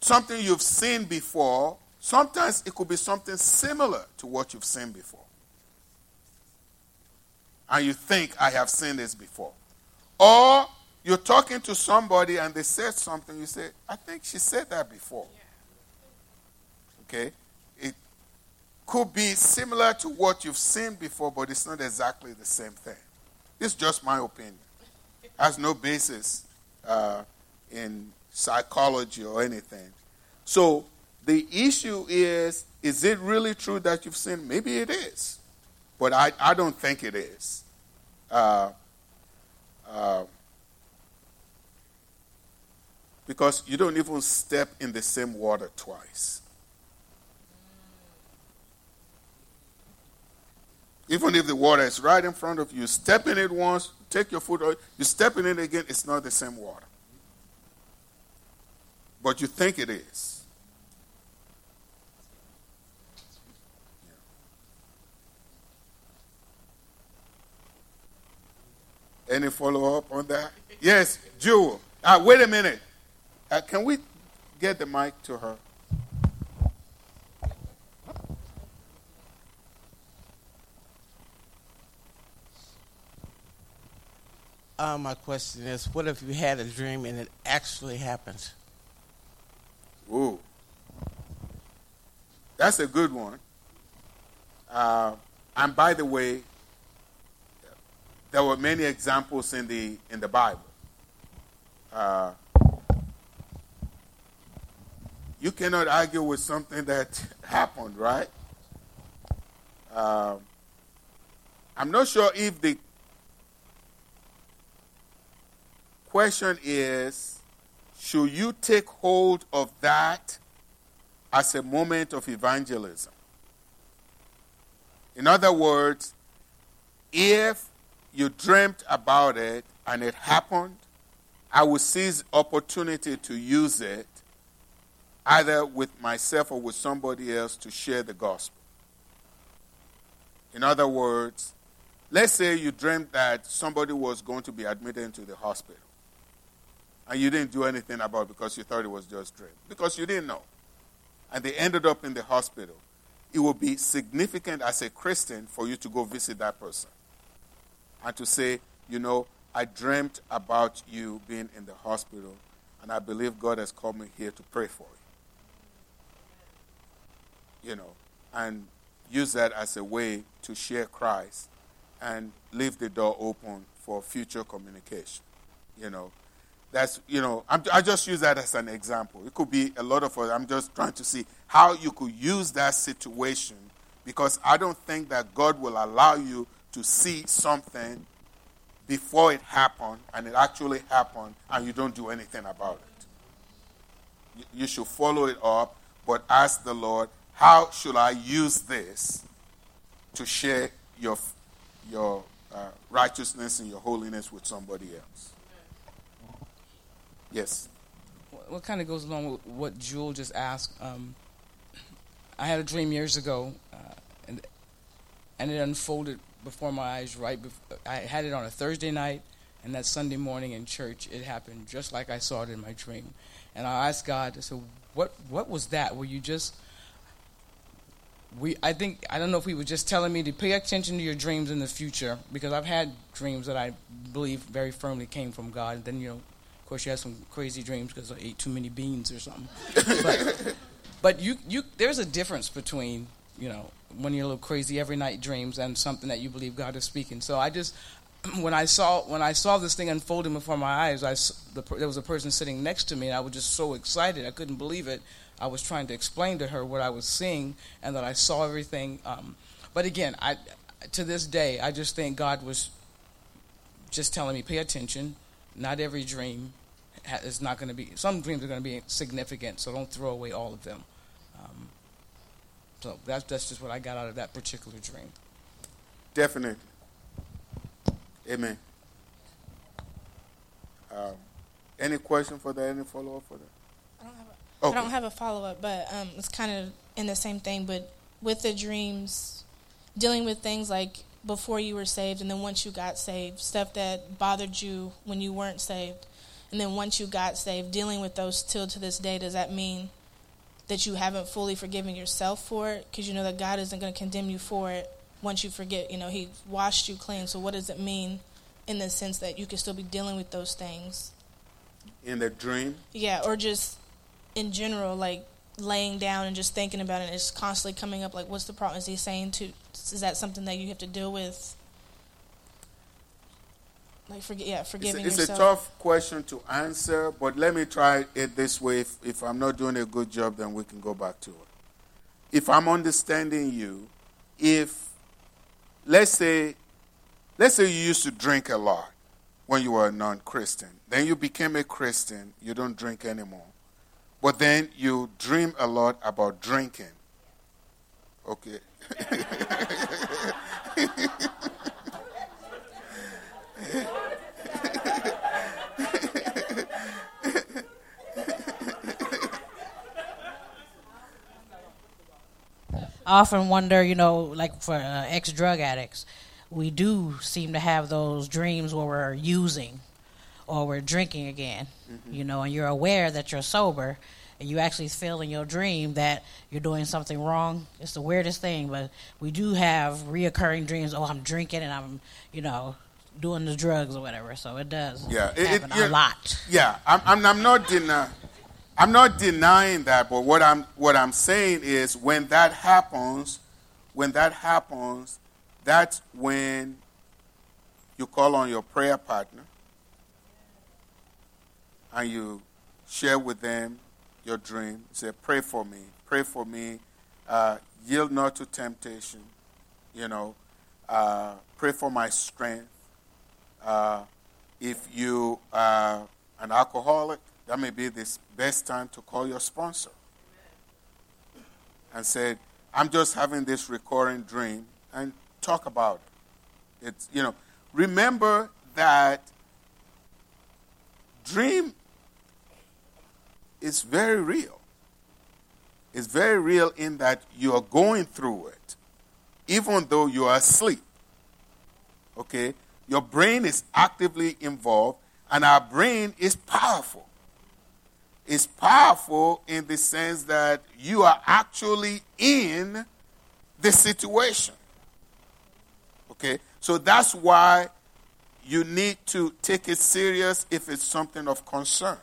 something you've seen before. Sometimes it could be something similar to what you've seen before. And you think, I have seen this before. Or you're talking to somebody and they said something, you say, I think she said that before. Okay? It could be similar to what you've seen before, but it's not exactly the same thing. It's just my opinion. Has no basis uh, in psychology or anything. So the issue is is it really true that you've seen? Maybe it is, but I, I don't think it is. Uh, uh, because you don't even step in the same water twice. Even if the water is right in front of you, step in it once, take your foot you step in it again, it's not the same water. But you think it is. Any follow up on that? Yes, Jewel. Uh, wait a minute. Uh, can we get the mic to her? Uh, my question is, what if you had a dream and it actually happens? Ooh. That's a good one. Uh, and by the way, there were many examples in the in the Bible. Uh, you cannot argue with something that happened, right? Um, I'm not sure if the question is should you take hold of that as a moment of evangelism? In other words, if you dreamt about it and it happened, I will seize opportunity to use it either with myself or with somebody else to share the gospel. In other words, let's say you dreamt that somebody was going to be admitted into the hospital and you didn't do anything about it because you thought it was just dream. Because you didn't know. And they ended up in the hospital. It would be significant as a christian for you to go visit that person. And to say you know i dreamt about you being in the hospital and i believe god has called me here to pray for you. You know and use that as a way to share christ and leave the door open for future communication. You know that's you know I'm, i just use that as an example. It could be a lot of us i'm just trying to see how you could use that situation because i don't think that god will allow you to see something before it happened and it actually happened and you don't do anything about it. You, should follow it up but ask the lord how should i use this to share your your uh, righteousness and your holiness with somebody else Yes. What kind of goes along with what Jewel just asked? Um, I had a dream years ago, uh, and and it unfolded before my eyes. Right, before, I had it on a Thursday night, And that Sunday morning in church, it happened just like I saw it in my dream. And I asked God, I said, what, what was that? Were you just we I think I don't know if he was just telling me to pay attention to your dreams in the future because I've had dreams that I believe very firmly came from God. And then you know, course, you have some crazy dreams because I ate too many beans or something. but, but you you there's a difference between you know when you're a little crazy every night dreams and something that you believe God is speaking. So I just when I saw when I saw this thing unfolding before my eyes, I the, there was a person sitting next to me, and I was just so excited I couldn't believe it. I was trying to explain to her what I was seeing and that I saw everything. Um, but again, I to this day I just think God was just telling me pay attention. Not every dream is not going to be. Some dreams are going to be significant, so don't throw away all of them. Um, so that's that's just what I got out of that particular dream. Definitely. Amen. Um, any question for that? Any follow up for that? I don't have a, okay. I don't have a follow up, but um, it's kind of in the same thing. But with the dreams, dealing with things like before you were saved and then once you got saved, stuff that bothered you when you weren't saved, and then once you got saved, dealing with those till to this day, does that mean that you haven't fully forgiven yourself for it? Because you know that God isn't going to condemn you for it once you forget, you know, he washed you clean. So what does it mean in the sense that you can still be dealing with those things? In the dream? Yeah, or just in general, like laying down and just thinking about it. It's constantly coming up. Like, what's the problem? Is he saying to? Is that something that you have to deal with? Like, forget, yeah, forgiving it's a, it's yourself. a tough question to answer, but let me try it this way. If, if I'm not doing a good job, then we can go back to it. If I'm understanding you, if let's say let's say you used to drink a lot when you were a non-christian then you became a christian you don't drink anymore but then you dream a lot about drinking okay I often wonder, you know, like for uh, ex drug addicts, we do seem to have those dreams where we're using or we're drinking again, mm-hmm. you know, and you're aware that you're sober and you actually feel in your dream that you're doing something wrong. It's the weirdest thing, but we do have reoccurring dreams. Oh, I'm drinking and I'm, you know, doing the drugs or whatever. So it does yeah, happen it, a lot. Yeah, I'm, I'm, I'm not denying. I'm not denying that, but what I'm what I'm saying is when that happens, when that happens, that's when you call on your prayer partner and you share with them your dream. Say, pray for me, pray for me. Uh, yield not to temptation. You know, uh, pray for my strength. Uh, if you are an alcoholic, that may be the best time to call your sponsor and say, I'm just having this recurring dream and talk about it. It's, you know, remember that dream is very real. It's very real in that you are going through it, even though you are asleep. Okay? Your brain is actively involved, and our brain is powerful is powerful in the sense that you are actually in the situation. Okay? So that's why you need to take it serious if it's something of concern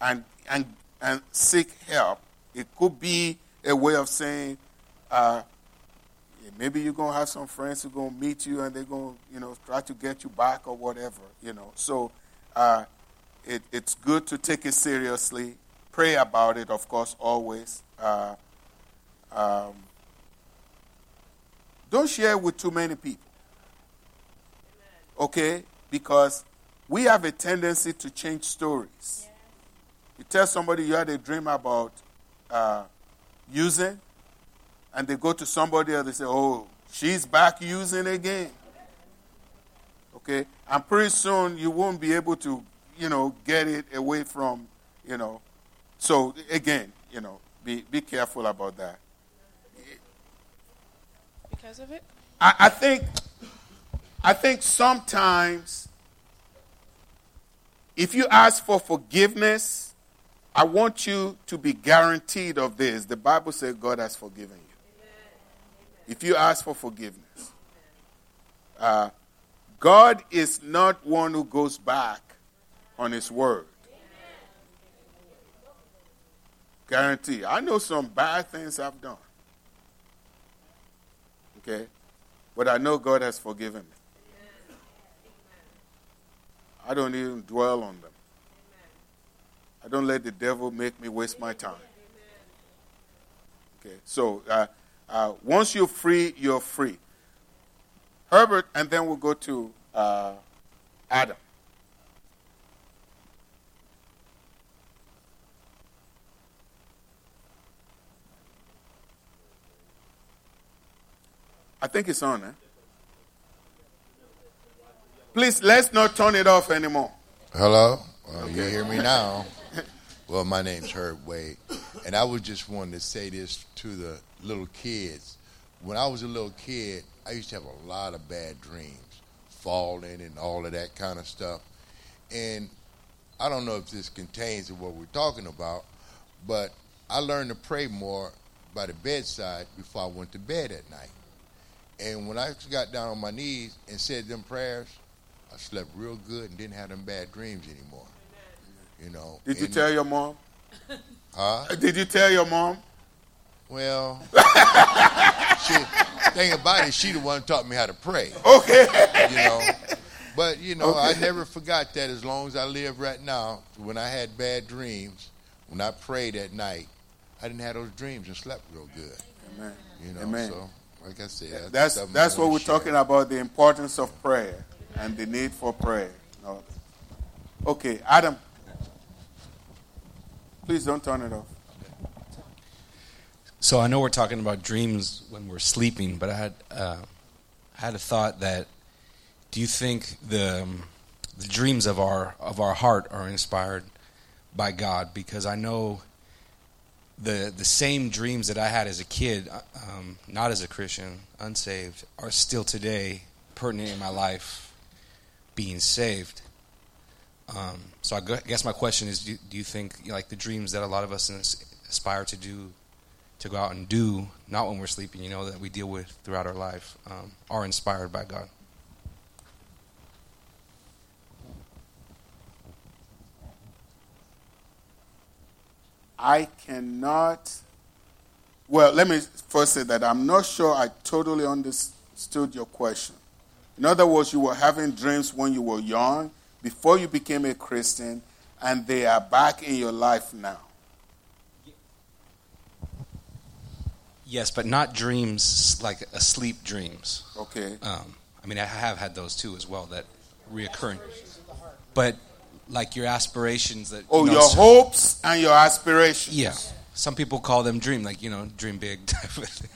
and, and, and seek help. It could be a way of saying, uh, maybe you're going to have some friends who are going to meet you and they're going to, you know, try to get you back or whatever, you know. So uh, it, it's good to take it seriously. Pray about it, of course, always. Uh, um, don't share with too many people. Okay? Because we have a tendency to change stories. You tell somebody you had a dream about uh, using, and they go to somebody else, they say, Oh, she's back using again. Okay? And pretty soon you won't be able to you know, get it away from, you know. So again, you know, be be careful about that. Because of it? I, I think I think sometimes if you ask for forgiveness, I want you to be guaranteed of this. The Bible says God has forgiven you. If you ask for forgiveness, uh, God is not one who goes back on his word. Guarantee. I know some bad things I've done. Okay? But I know God has forgiven me. I don't even dwell on them. I don't let the devil make me waste my time. Okay, so uh, uh, once you're free, you're free. Herbert, and then we'll go to uh, Adam. I think it's on, eh? Please, let's not turn it off anymore. Hello? Well, you hear me now. Well, my name's Herb Wade, and I was just wanting to say this to the little kids. When I was a little kid, I used to have a lot of bad dreams, falling and all of that kind of stuff. And I don't know if this contains what we're talking about, but I learned to pray more by the bedside before I went to bed at night. And when I got down on my knees and said them prayers, I slept real good and didn't have them bad dreams anymore. You know. Did you tell your mom? Huh? Uh, did you tell your mom? Well, she, thing about it, she the one taught me how to pray. Okay. You know, but you know, I never forgot that. As long as I live right now, when I had bad dreams, when I prayed at night, I didn't have those dreams and slept real good. Amen. You know, Amen. so like I said, That's something that's I what we're share. talking about the importance of prayer and the need for prayer. No. Okay, Adam. Please don't turn it off. So I know we're talking about dreams when we're sleeping, but I had uh, I had a thought that do you think the um, the dreams of our of our heart are inspired by God? Because I know the the same dreams that I had as a kid, uh, um, not as a Christian, unsaved, are still today pertinent in my life, being saved. Um, so I guess my question is: Do, do you think you know, like the dreams that a lot of us aspire to do, to go out and do, not when we're sleeping, you know, that we deal with throughout our life, um, are inspired by God? I cannot. Well, let me first say that I'm not sure I totally understood your question. In other words, you were having dreams when you were young, before you became a Christian, and they are back in your life now. Yes, but not dreams like asleep dreams. Okay. Um, I mean, I have had those too as well, that reoccurring. But like your aspirations that. Oh, you know, your so- hopes and your aspirations. Yeah. Some people call them dream, like, you know, dream big type of thing.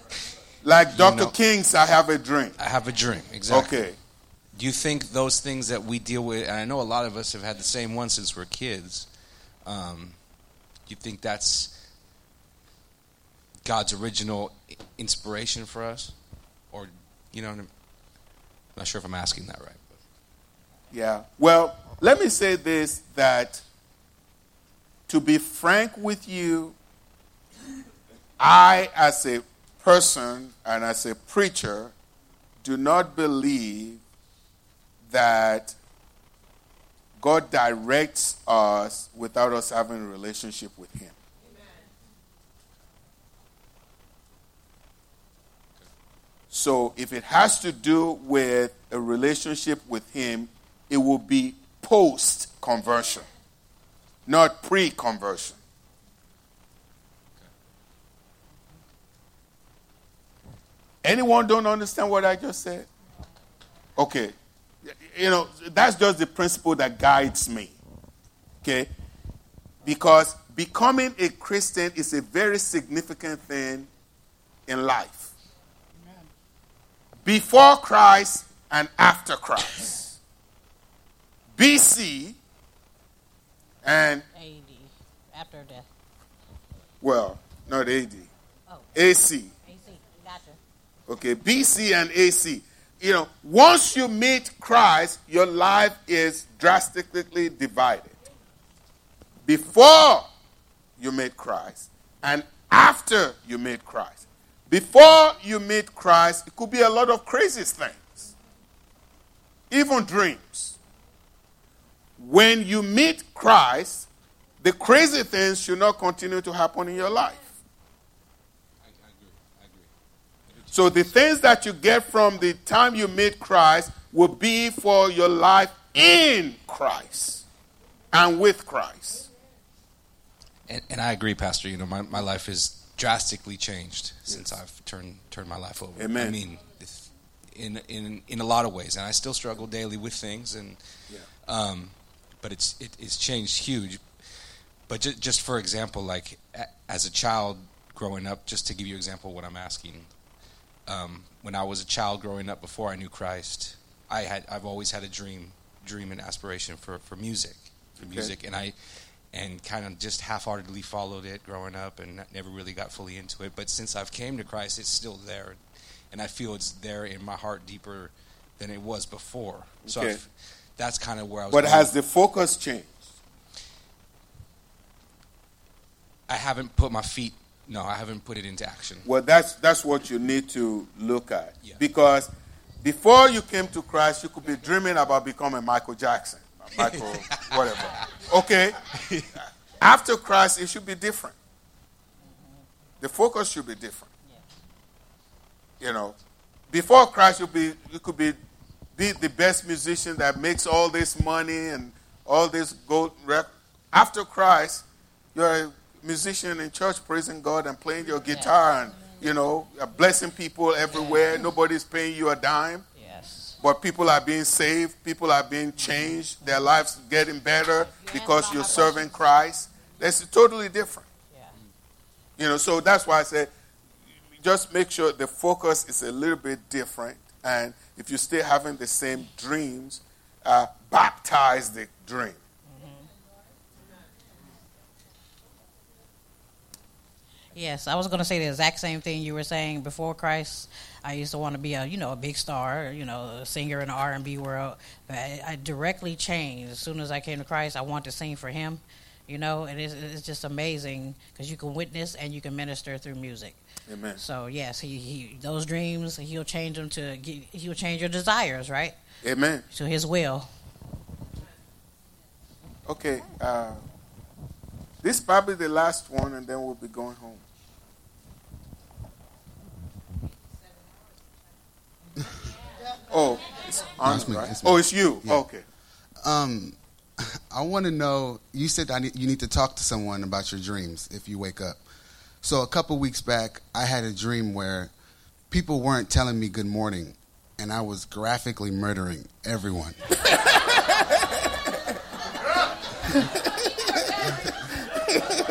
Like You Dr. know- King's I Have a Dream. I have a dream, exactly. Okay. Do you think those things that we deal with, and I know a lot of us have had the same one since we're kids, um, do you think that's God's original inspiration for us? Or, you know, I'm not sure if I'm asking that right. Yeah. Well, let me say this that to be frank with you, I, as a person and as a preacher, do not believe that God directs us without us having a relationship with Him. So if it has to do with a relationship with Him, it will be post conversion, not pre conversion. Anyone don't understand what I just said? Okay. You know, that's just the principle that guides me. Okay? Because becoming a Christian is a very significant thing in life. Before Christ and after Christ. BC and, AD, after death. well, not AD. Oh. AC. AC, gotcha. Okay, BC and AC. you know, once you meet Christ, your life is drastically divided. Before you meet Christ and after you meet Christ. Before you meet Christ, it could be a lot of crazy things, even dreams. When you meet Christ, the crazy things should not continue to happen in your life. I agree. I agree. So the things that you get from the time you meet Christ will be for your life in Christ and with Christ. And, and I agree, Pastor. You know, my, my life is drastically changed since I've turned turned my life over. Amen. I mean, in in in a lot of ways, and I still struggle daily with things, and Yeah. um, but it's it, it's changed huge. But just, just for example, like a, as a child growing up, just to give you an example of what I'm asking, um, when I was a child growing up before I knew Christ, I had I've always had a dream, dream and aspiration for, for music, for Okay. music, and I and kind of just half-heartedly followed it growing up and never really got fully into it. But since I've came to Christ, it's still there, and I feel it's there in my heart deeper than it was before. So Okay. I've, that's kind of where I was. But going. has the focus changed? I haven't put my feet. No, I haven't put it into action. Well, that's that's what you need to look at. yeah. Because before you came to Christ, you could be dreaming about becoming Michael Jackson, Michael whatever. Okay. After Christ, it should be different. The focus should be different. Yeah. You know, before Christ, you be you could be be the best musician that makes all this money and all this gold. After Christ, you're a musician in church praising God and playing your guitar and you know you're blessing people everywhere. Nobody's paying you a dime. Yes. But people are being saved. People are being changed. Their lives getting better because you're serving Christ. That's totally different. You know, so that's why I said just make sure the focus is a little bit different. And if you're still having the same dreams, uh, baptize the dream. Yes, I was going to say the exact same thing you were saying before Christ. I used to want to be a you know a big star, you know, a singer in the R and B world. But I, I directly changed as soon as I came to Christ. I want to sing for Him, you know, and it's, it's just amazing because you can witness and you can minister through music. Amen. So yes, he, he those dreams He'll change them to He'll change your desires, right? Amen. To His will. Okay. Uh, this is probably the last one, and then we'll be going home. oh, it's on, No, it's me, right? it's. Oh, it's you. Yeah. Okay. Um, I want to know. You said I need, you need to talk to someone about your dreams if you wake up. So a couple weeks back, I had a dream where people weren't telling me good morning, and I was graphically murdering everyone.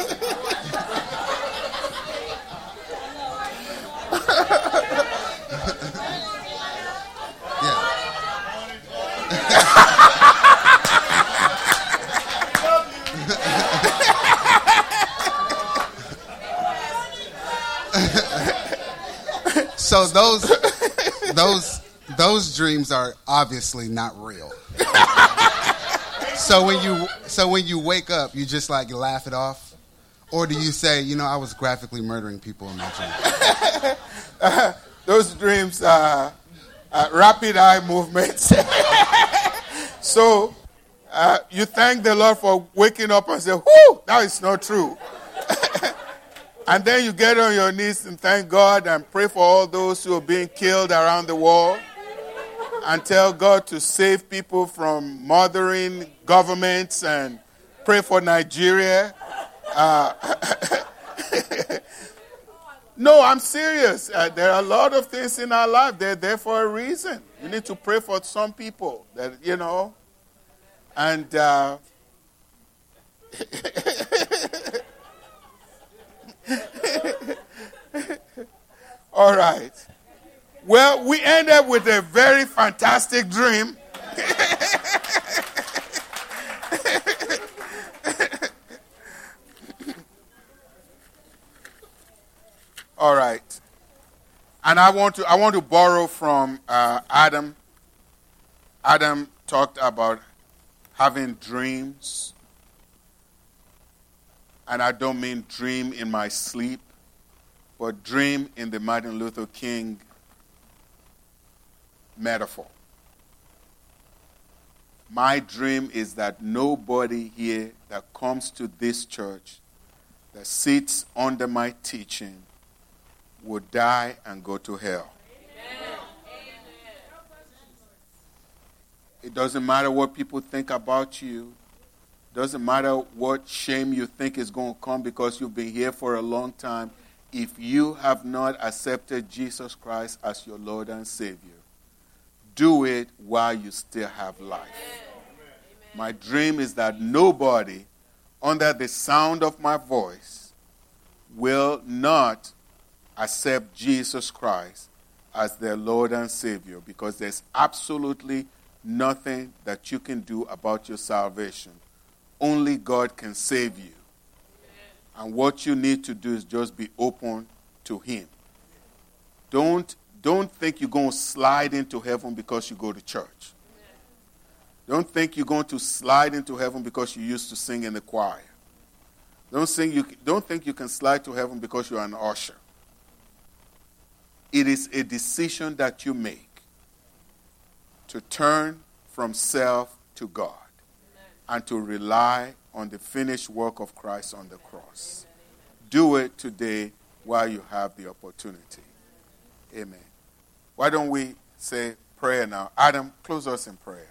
so those those those dreams are obviously not real. so when you so when you wake up, you just like laugh it off, or do you say, you know, I was graphically murdering people in my dream? Uh, those dreams are rapid eye movements. so uh, you thank the Lord for waking up and say, "Whoo, that is not true." and then you get on your knees and thank God and pray for all those who are being killed around the world, and tell God to save people from murdering governments and pray for Nigeria. Uh, no, I'm serious. Uh, there are a lot of things in our life. They're there for a reason. You need to pray for some people that, you know. And uh, all right. Well, we end up with a very fantastic dream. All right. And I want to I want to borrow from uh, Adam. Adam talked about having dreams. And I don't mean dream in my sleep, but dream in the Martin Luther King metaphor. My dream is that nobody here that comes to this church that sits under my teaching would die and go to hell. It doesn't matter what people think about you. Doesn't matter what shame you think is going to come because you've been here for a long time. If you have not accepted Jesus Christ as your Lord and Savior, do it while you still have life. My dream is that nobody under the sound of my voice will not accept Jesus Christ as their Lord and Savior because there's absolutely nothing that you can do about your salvation. Only God can save you. And what you need to do is just be open to Him. Don't, don't think you're going to slide into heaven because you go to church. Don't think you're going to slide into heaven because you used to sing in the choir. Don't, sing you, don't think you can slide to heaven because you're an usher. It is a decision that you make to turn from self to God and to rely on the finished work of Christ on the cross. Do it today while you have the opportunity. Amen. Why don't we say prayer now? Adam, close us in prayer.